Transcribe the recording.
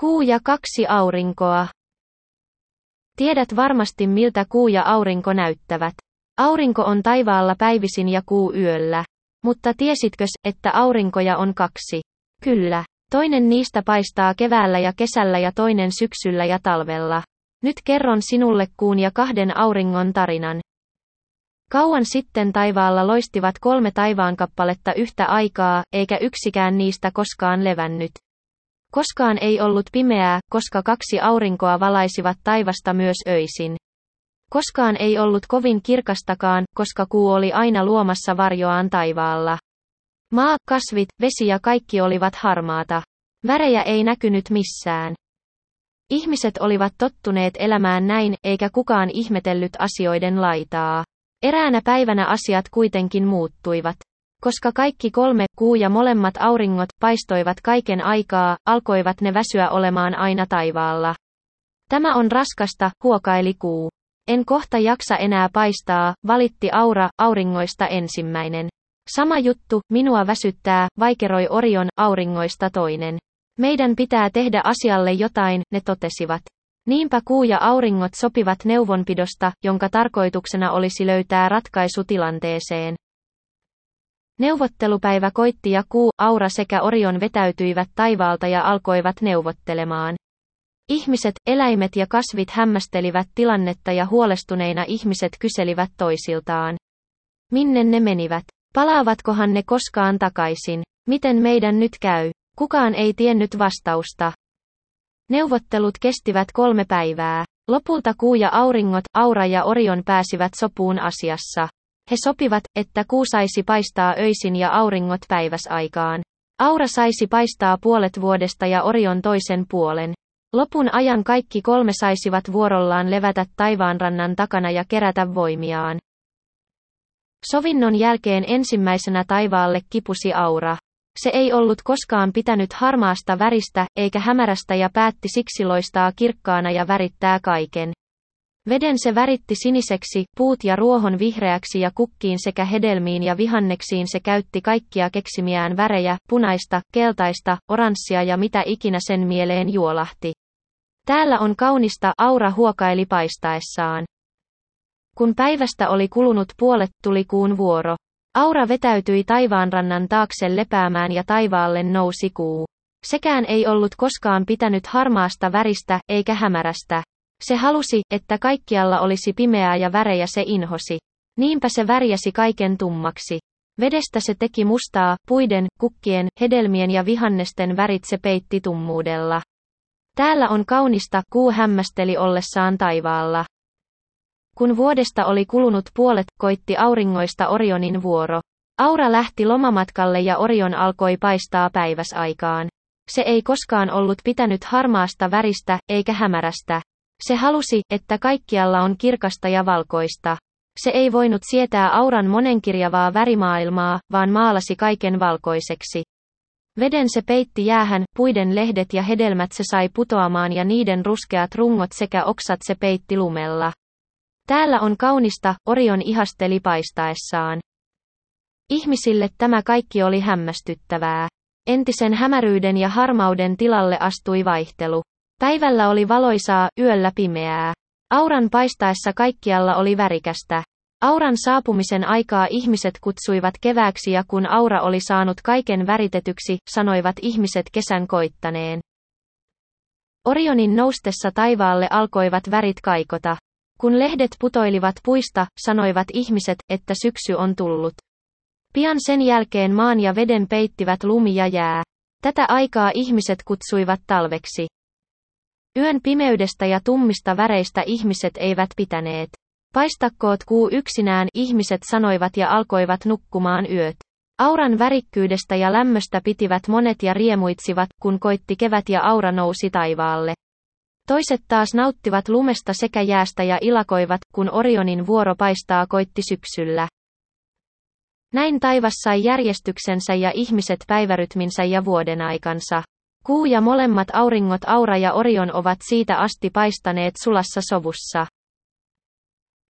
Kuu ja kaksi aurinkoa. Tiedät varmasti miltä kuu ja aurinko näyttävät. Aurinko on taivaalla päivisin ja kuu yöllä. Mutta tiesitkös, että aurinkoja on kaksi? Kyllä. Toinen niistä paistaa keväällä ja kesällä ja toinen syksyllä ja talvella. Nyt kerron sinulle kuun ja kahden auringon tarinan. Kauan sitten taivaalla loistivat kolme taivaankappaletta yhtä aikaa, eikä yksikään niistä koskaan levännyt. Koskaan ei ollut pimeää, koska kaksi aurinkoa valaisivat taivasta myös öisin. Koskaan ei ollut kovin kirkastakaan, koska kuu oli aina luomassa varjoaan taivaalla. Maa, kasvit, vesi ja kaikki olivat harmaata. Värejä ei näkynyt missään. Ihmiset olivat tottuneet elämään näin, eikä kukaan ihmetellyt asioiden laitaa. Eräänä päivänä asiat kuitenkin muuttuivat. Koska kaikki kolme, kuu ja molemmat auringot, paistoivat kaiken aikaa, alkoivat ne väsyä olemaan aina taivaalla. Tämä on raskasta, huokaili kuu. En kohta jaksa enää paistaa, valitti Aura, auringoista ensimmäinen. Sama juttu, minua väsyttää, vaikeroi Orion, auringoista toinen. Meidän pitää tehdä asialle jotain, ne totesivat. Niinpä kuu ja auringot sopivat neuvonpidosta, jonka tarkoituksena olisi löytää ratkaisu tilanteeseen. Neuvottelupäivä koitti ja kuu, aura sekä Orion vetäytyivät taivaalta ja alkoivat neuvottelemaan. Ihmiset, eläimet ja kasvit hämmästelivät tilannetta ja huolestuneina ihmiset kyselivät toisiltaan. Minne ne menivät? Palaavatkohan ne koskaan takaisin? Miten meidän nyt käy? Kukaan ei tiennyt vastausta. Neuvottelut kestivät kolme päivää. Lopulta kuu ja auringot, Aura ja Orion pääsivät sopuun asiassa. He sopivat, että kuu saisi paistaa öisin ja auringot päiväsaikaan. Aura saisi paistaa puolet vuodesta ja Orion toisen puolen. Lopun ajan kaikki kolme saisivat vuorollaan levätä taivaanrannan takana ja kerätä voimiaan. Sovinnon jälkeen ensimmäisenä taivaalle kipusi Aura. Se ei ollut koskaan pitänyt harmaasta väristä, eikä hämärästä ja päätti siksi loistaa kirkkaana ja värittää kaiken. Veden se väritti siniseksi, puut ja ruohon vihreäksi ja kukkiin sekä hedelmiin ja vihanneksiin se käytti kaikkia keksimiään värejä, punaista, keltaista, oranssia ja mitä ikinä sen mieleen juolahti. Täällä on kaunista, aura huokaili paistaessaan. Kun päivästä oli kulunut puolet, tuli kuun vuoro. Aura vetäytyi taivaanrannan taakse lepäämään ja taivaalle nousi kuu. Sekään ei ollut koskaan pitänyt harmaasta väristä, eikä hämärästä. Se halusi, että kaikkialla olisi pimeää ja värejä se inhosi. Niinpä se värjäsi kaiken tummaksi. Vedestä se teki mustaa, puiden, kukkien, hedelmien ja vihannesten värit se peitti tummuudella. Täällä on kaunista, kuu hämmästeli ollessaan taivaalla. Kun vuodesta oli kulunut puolet, koitti auringoista Orionin vuoro. Aura lähti lomamatkalle ja Orion alkoi paistaa päiväsaikaan. Se ei koskaan ollut pitänyt harmaasta väristä, eikä hämärästä. Se halusi, että kaikkialla on kirkasta ja valkoista. Se ei voinut sietää auran monenkirjavaa värimaailmaa, vaan maalasi kaiken valkoiseksi. Veden se peitti jäähän, puiden lehdet ja hedelmät se sai putoamaan ja niiden ruskeat rungot sekä oksat se peitti lumella. Täällä on kaunista, Orion ihasteli paistaessaan. Ihmisille tämä kaikki oli hämmästyttävää. Entisen hämäryyden ja harmauden tilalle astui vaihtelu. Päivällä oli valoisaa, yöllä pimeää. Auran paistaessa kaikkialla oli värikästä. Auran saapumisen aikaa ihmiset kutsuivat kevääksi ja kun aura oli saanut kaiken väritetyksi, sanoivat ihmiset kesän koittaneen. Orionin noustessa taivaalle alkoivat värit kaikota. Kun lehdet putoilivat puista, sanoivat ihmiset, että syksy on tullut. Pian sen jälkeen maan ja veden peittivät lumi ja jää. Tätä aikaa ihmiset kutsuivat talveksi. Yön pimeydestä ja tummista väreistä ihmiset eivät pitäneet. Paistakkoot kuu yksinään, ihmiset sanoivat ja alkoivat nukkumaan yöt. Auran värikkyydestä ja lämmöstä pitivät monet ja riemuitsivat, kun koitti kevät ja aura nousi taivaalle. Toiset taas nauttivat lumesta sekä jäästä ja ilakoivat, kun Orionin vuoro paistaa koitti syksyllä. Näin taivas sai järjestyksensä ja ihmiset päivärytminsä ja vuodenaikansa. Kuu ja molemmat auringot Aura ja Orion ovat siitä asti paistaneet sulassa sovussa.